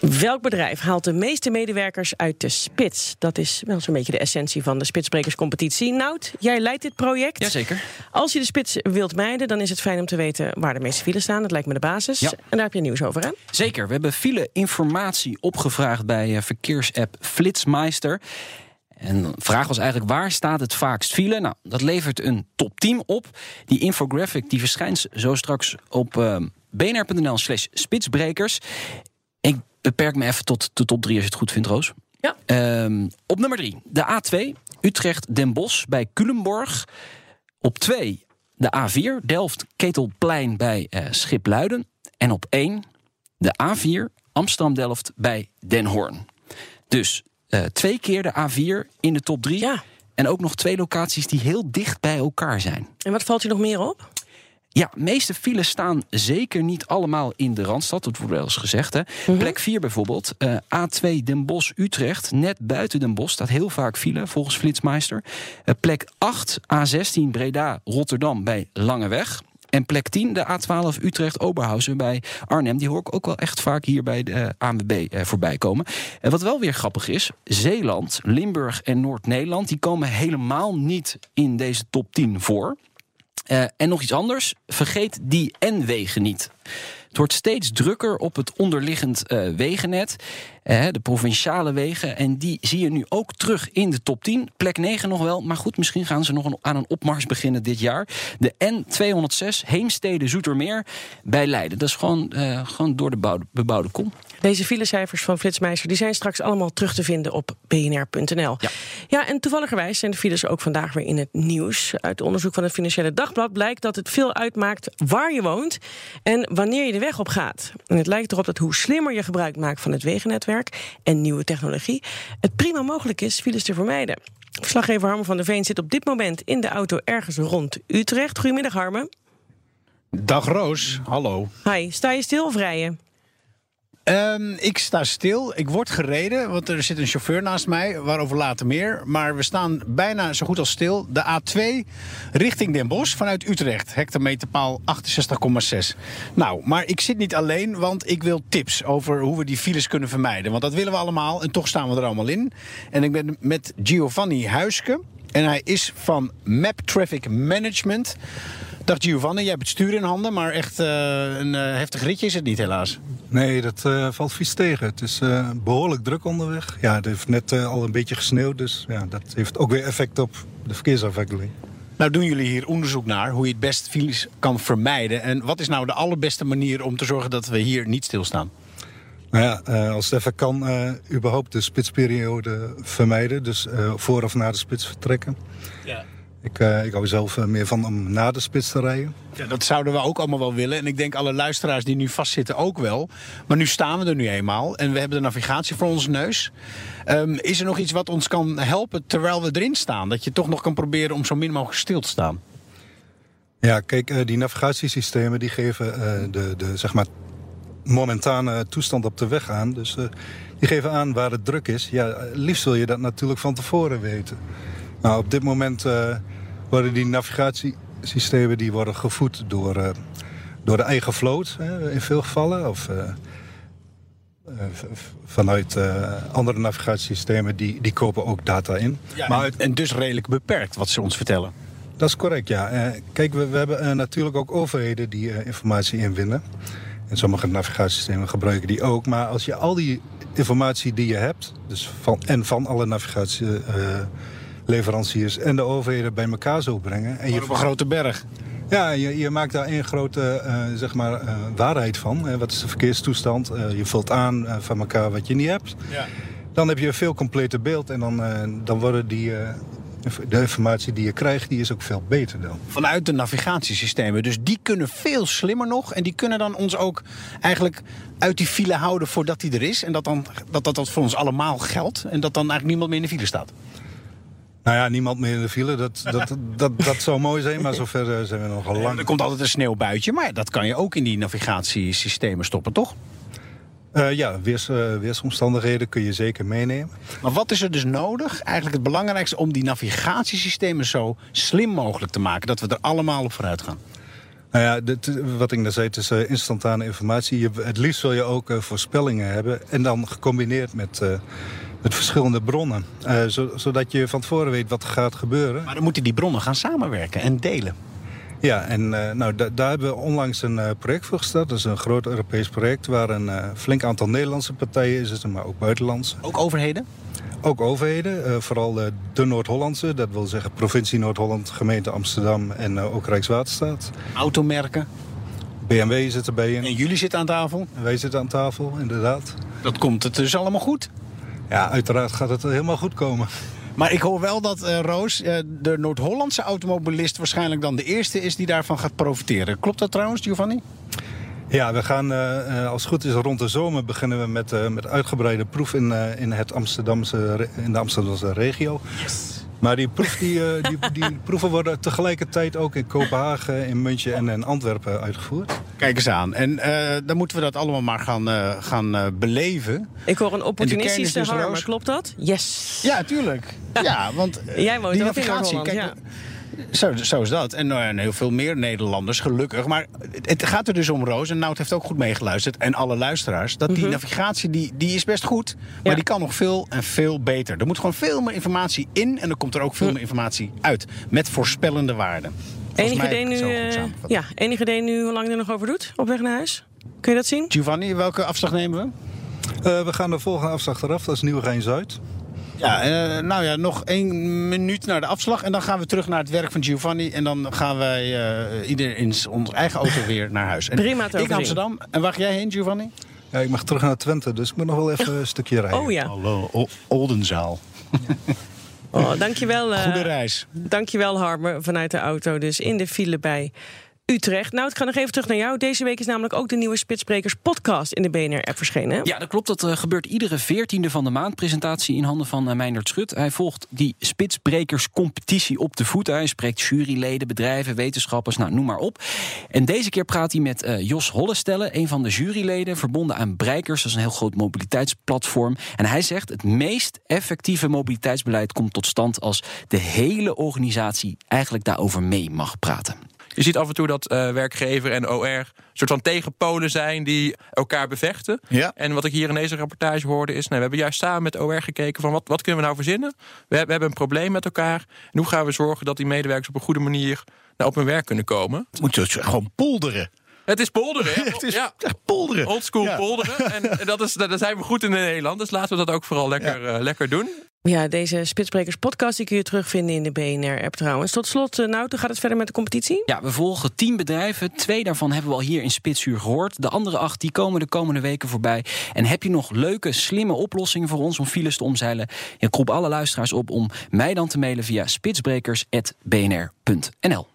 Welk bedrijf haalt de meeste medewerkers uit de spits? Dat is wel zo'n beetje de essentie van de Spitsbrekerscompetitie. Nout, jij leidt dit project. Jazeker. Als je de spits wilt mijden, dan is het fijn om te weten waar de meeste files staan. Dat lijkt me de basis. Ja. En daar heb je nieuws over, hè? Zeker. We hebben file-informatie opgevraagd bij eh, verkeersapp Flitsmeister. En de vraag was eigenlijk, waar staat het vaakst file? Nou, dat levert een top 10 op. Die infographic die verschijnt zo straks op eh, bnr.nl slash spitsbrekers. Ik beperk me even tot de top 3 als je het goed vindt, Roos. Ja. Ehm, op nummer 3, de A2, Utrecht-Den Bosch bij Culemborg. Op 2, de A4, Delft-Ketelplein bij eh, Schipluiden. En op 1, de A4, Amsterdam-Delft bij Den Hoorn. Dus eh, twee keer de A4 in de top 3. Ja. En ook nog twee locaties die heel dicht bij elkaar zijn. En wat valt je nog meer op? Ja, de meeste files staan zeker niet allemaal in de Randstad. Dat wordt wel eens gezegd. Hè. Plek 4 bijvoorbeeld. eh, A2 Den Bosch-Utrecht. Net buiten Den Bosch staat heel vaak file, volgens Flitsmeister. Eh, plek 8 A16 Breda-Rotterdam bij Langeweg. En plek 10 de A12 Utrecht-Oberhausen bij Arnhem. Die hoor ik ook wel echt vaak hier bij de eh, ANWB voorbij komen. En wat wel weer grappig is, Zeeland, Limburg en Noord-Nederland... die komen helemaal niet in deze top 10 voor. Eh, en nog iets anders, vergeet die N-wegen niet. Het wordt steeds drukker op het onderliggend eh, wegennet, eh, de provinciale wegen. En die zie je nu ook terug in de top 10. Plek 9 nog wel, maar goed, misschien gaan ze nog een- aan een opmars beginnen dit jaar. De N206 Heemstede-Zoetermeer bij Leiden. Dat is gewoon, gewoon door de bouwde- bebouwde kom. Deze filecijfers van Flitsmeister die zijn straks allemaal terug te vinden op bnr.nl. Ja. Ja, en toevalligerwijs zijn de files ook vandaag weer in het nieuws. Uit onderzoek van het Financiële Dagblad blijkt dat het veel uitmaakt waar je woont en wanneer je de weg op gaat. En het lijkt erop dat hoe slimmer je gebruik maakt van het wegennetwerk en nieuwe technologie, het prima mogelijk is files te vermijden. Verslaggever Harmen van der Veen zit op dit moment in de auto ergens rond Utrecht. Goedemiddag, Harmen. Dag Roos, hallo. Hi, sta je stil of rijden? Ehm, ik sta stil. Ik word gereden, want er zit een chauffeur naast mij. Waarover later meer. Maar we staan bijna zo goed als stil. De A2 richting Den Bosch vanuit Utrecht. Hectometerpaal 68,6. Nou, maar ik zit niet alleen, want ik wil tips over hoe we die files kunnen vermijden. Want dat willen we allemaal en toch staan we er allemaal in. En ik ben met Giovanni Huiske. En hij is van Map Traffic Management. Dag Giovanni, jij hebt het stuur in handen, maar echt eh, een eh, heftig ritje is het niet helaas. Nee, dat eh, valt vies tegen. Het is eh, behoorlijk druk onderweg. Ja, het heeft net eh, al een beetje gesneeuwd, dus ja, dat heeft ook weer effect op de verkeersafwikkeling. Nou doen jullie hier onderzoek naar hoe je het best files kan vermijden. En wat is nou de allerbeste manier om te zorgen dat we hier niet stilstaan? Nou ja, eh, als het even kan, eh, überhaupt de spitsperiode vermijden. Dus eh, voor of na de spits vertrekken. Ja. Ik, eh, ik hou zelf eh, meer van om na de spits te rijden. Ja, dat zouden we ook allemaal wel willen. En ik denk alle luisteraars die nu vastzitten ook wel. Maar nu staan we er nu eenmaal. En we hebben de navigatie voor onze neus. Ehm, is er nog iets wat ons kan helpen terwijl we erin staan? Dat je toch nog kan proberen om zo min mogelijk stil te staan? Ja, kijk, eh, die navigatiesystemen die geven de, de zeg maar, momentane toestand op de weg aan. Dus die geven aan waar het druk is. Ja, liefst wil je dat natuurlijk van tevoren weten. Nou, op dit moment worden die navigatiesystemen die worden gevoed door, eh, door de eigen vloot hè, in veel gevallen. Of eh, eh, vanuit andere navigatiesystemen die, die kopen ook data in. maar en, en dus redelijk beperkt wat ze ons vertellen. Dat is correct, ja. Kijk, we, we hebben natuurlijk ook overheden die informatie inwinnen. En sommige navigatiesystemen gebruiken die ook. Maar als je al die informatie die je hebt, dus van, en van alle navigatieleveranciers en de overheden bij elkaar zou brengen. En je, Op een grote berg. ja, je, je maakt daar één grote eh, zeg maar, eh, waarheid van. Hè. Wat is de verkeerstoestand? Eh, je vult aan eh, van elkaar wat je niet hebt. Ja. Dan heb je een veel completer beeld. En dan, eh, dan worden die, eh, de informatie die je krijgt, die is ook veel beter dan. Vanuit de navigatiesystemen. Dus die kunnen veel slimmer nog. En die kunnen dan ons ook eigenlijk uit die file houden voordat die er is. En dat dan, dat, dat, dat voor ons allemaal geldt. En dat dan eigenlijk niemand meer in de file staat. Nou ja, niemand meer in de file. Dat, dat, dat, dat zou mooi zijn, maar zover eh, zijn we nog al lang. Er komt altijd een sneeuwbuitje. Maar dat kan je ook in die navigatiesystemen stoppen, toch? Eh, ja, weers, eh, weersomstandigheden kun je zeker meenemen. Maar wat is er dus nodig? Eigenlijk het belangrijkste om die navigatiesystemen zo slim mogelijk te maken. Dat we er allemaal op vooruit gaan. Nou ja, dit, wat ik net zei, het is uh, instantane informatie. Je, het liefst wil je ook uh, voorspellingen hebben. En dan gecombineerd met, uh, met verschillende bronnen. Zo, zodat je van tevoren weet wat gaat gebeuren. Maar dan moeten die bronnen gaan samenwerken en delen. Ja, en nou, da daar hebben we onlangs een project voor gestart. Dat is een groot Europees project waar een flink aantal Nederlandse partijen in zitten, maar ook buitenlandse. Ook overheden? Ook overheden, vooral de Noord-Hollandse. Dat wil zeggen provincie Noord-Holland, gemeente Amsterdam en ook Rijkswaterstaat. Automerken? BMW zit erbij in. En jullie zitten aan tafel? En wij zitten aan tafel, inderdaad. Dat komt het dus allemaal goed? Ja, uiteraard gaat het helemaal goed komen. Maar ik hoor wel dat uh, Roos, uh, de Noord-Hollandse automobilist... waarschijnlijk dan de eerste is die daarvan gaat profiteren. Klopt dat trouwens, Giovanni? Ja, we gaan uh, als het goed is rond de zomer beginnen we met, uh, met uitgebreide proef in, uh, in, het Amsterdamse, in de Amsterdamse regio. Yes. Maar die, proef, die, die, die, proeven worden tegelijkertijd ook in Kopenhagen, in München en in Antwerpen uitgevoerd. Kijk eens aan. En dan moeten we dat allemaal maar gaan, gaan beleven. Ik hoor een opportunistische dus harmer, klopt dat? Yes. Ja, tuurlijk. Ja, want Jij woont ook in Noord-Holland, ja. Zo, zo, is dat. En, en, heel veel meer Nederlanders, gelukkig. Maar het gaat er dus om, Roos, en Nout heeft ook goed meegeluisterd... en alle luisteraars, dat die mm -hmm. navigatie die, die is best goed... maar ja. die kan nog veel en veel beter. Er moet gewoon veel meer informatie in... en er komt er ook veel meer informatie uit. Met voorspellende waarden. Enig idee, nu, uh, ja, enig idee nu hoe lang je er nog over doet op weg naar huis? Kun je dat zien? Giovanni, welke afslag nemen we? Uh, we gaan de volgende afslag eraf, dat is Nieuwegein-Zuid. Ja, uh, nou ja, nog één minuut naar de afslag. En dan gaan we terug naar het werk van Giovanni. En dan gaan wij uh, ieder in onze eigen auto weer naar huis. En Prima te Ik naar Amsterdam. En waar ga jij heen, Giovanni? Ja, ik mag terug naar Twente, dus ik moet nog wel even een stukje rijden. Oh ja. Hallo, o Oldenzaal. Oh, dankjewel. Uh, Goede reis. Dankjewel, Harmer, vanuit de auto. Dus in de file bij Utrecht. Nou, ik ga nog even terug naar jou. Deze week is namelijk ook de nieuwe Spitsbrekers podcast in de BNR-app verschenen. Ja, dat klopt. Dat uh, gebeurt iedere veertiende van de maand. Presentatie in handen van uh, Schut. Hij volgt die Spitsbrekers competitie op de voet. Hij spreekt juryleden, bedrijven, wetenschappers, nou, noem maar op. En deze keer praat hij met uh, Jos Hollestelle, een van de juryleden, verbonden aan Breikers. Dat is een heel groot mobiliteitsplatform. En hij zegt het meest effectieve mobiliteitsbeleid komt tot stand als de hele organisatie eigenlijk daarover mee mag praten. Je ziet af en toe dat uh, werkgever en OR een soort van tegenpolen zijn die elkaar bevechten. Ja. En wat ik hier in deze rapportage hoorde is... Nou, we hebben juist samen met OR gekeken van wat, wat kunnen we nou verzinnen? We, we hebben een probleem met elkaar. En hoe gaan we zorgen dat die medewerkers op een goede manier nou, op hun werk kunnen komen? Moet je gewoon polderen. Het is polderen. Hè? het is ja. echt polderen. Oldschool ja. polderen. En, en dat is, daar zijn we goed in Nederland. Dus laten we dat ook vooral lekker, ja. uh, lekker doen. Ja, deze Spitsbrekers podcast die kun je terugvinden in de BNR-app trouwens. Tot slot, nou, hoe gaat het verder met de competitie? Ja, we volgen tien bedrijven. Twee daarvan hebben we al hier in Spitsuur gehoord. De andere acht die komen de komende weken voorbij. En heb je nog leuke, slimme oplossingen voor ons om files te omzeilen? Ik roep alle luisteraars op om mij dan te mailen via spitsbrekers.bnr.nl.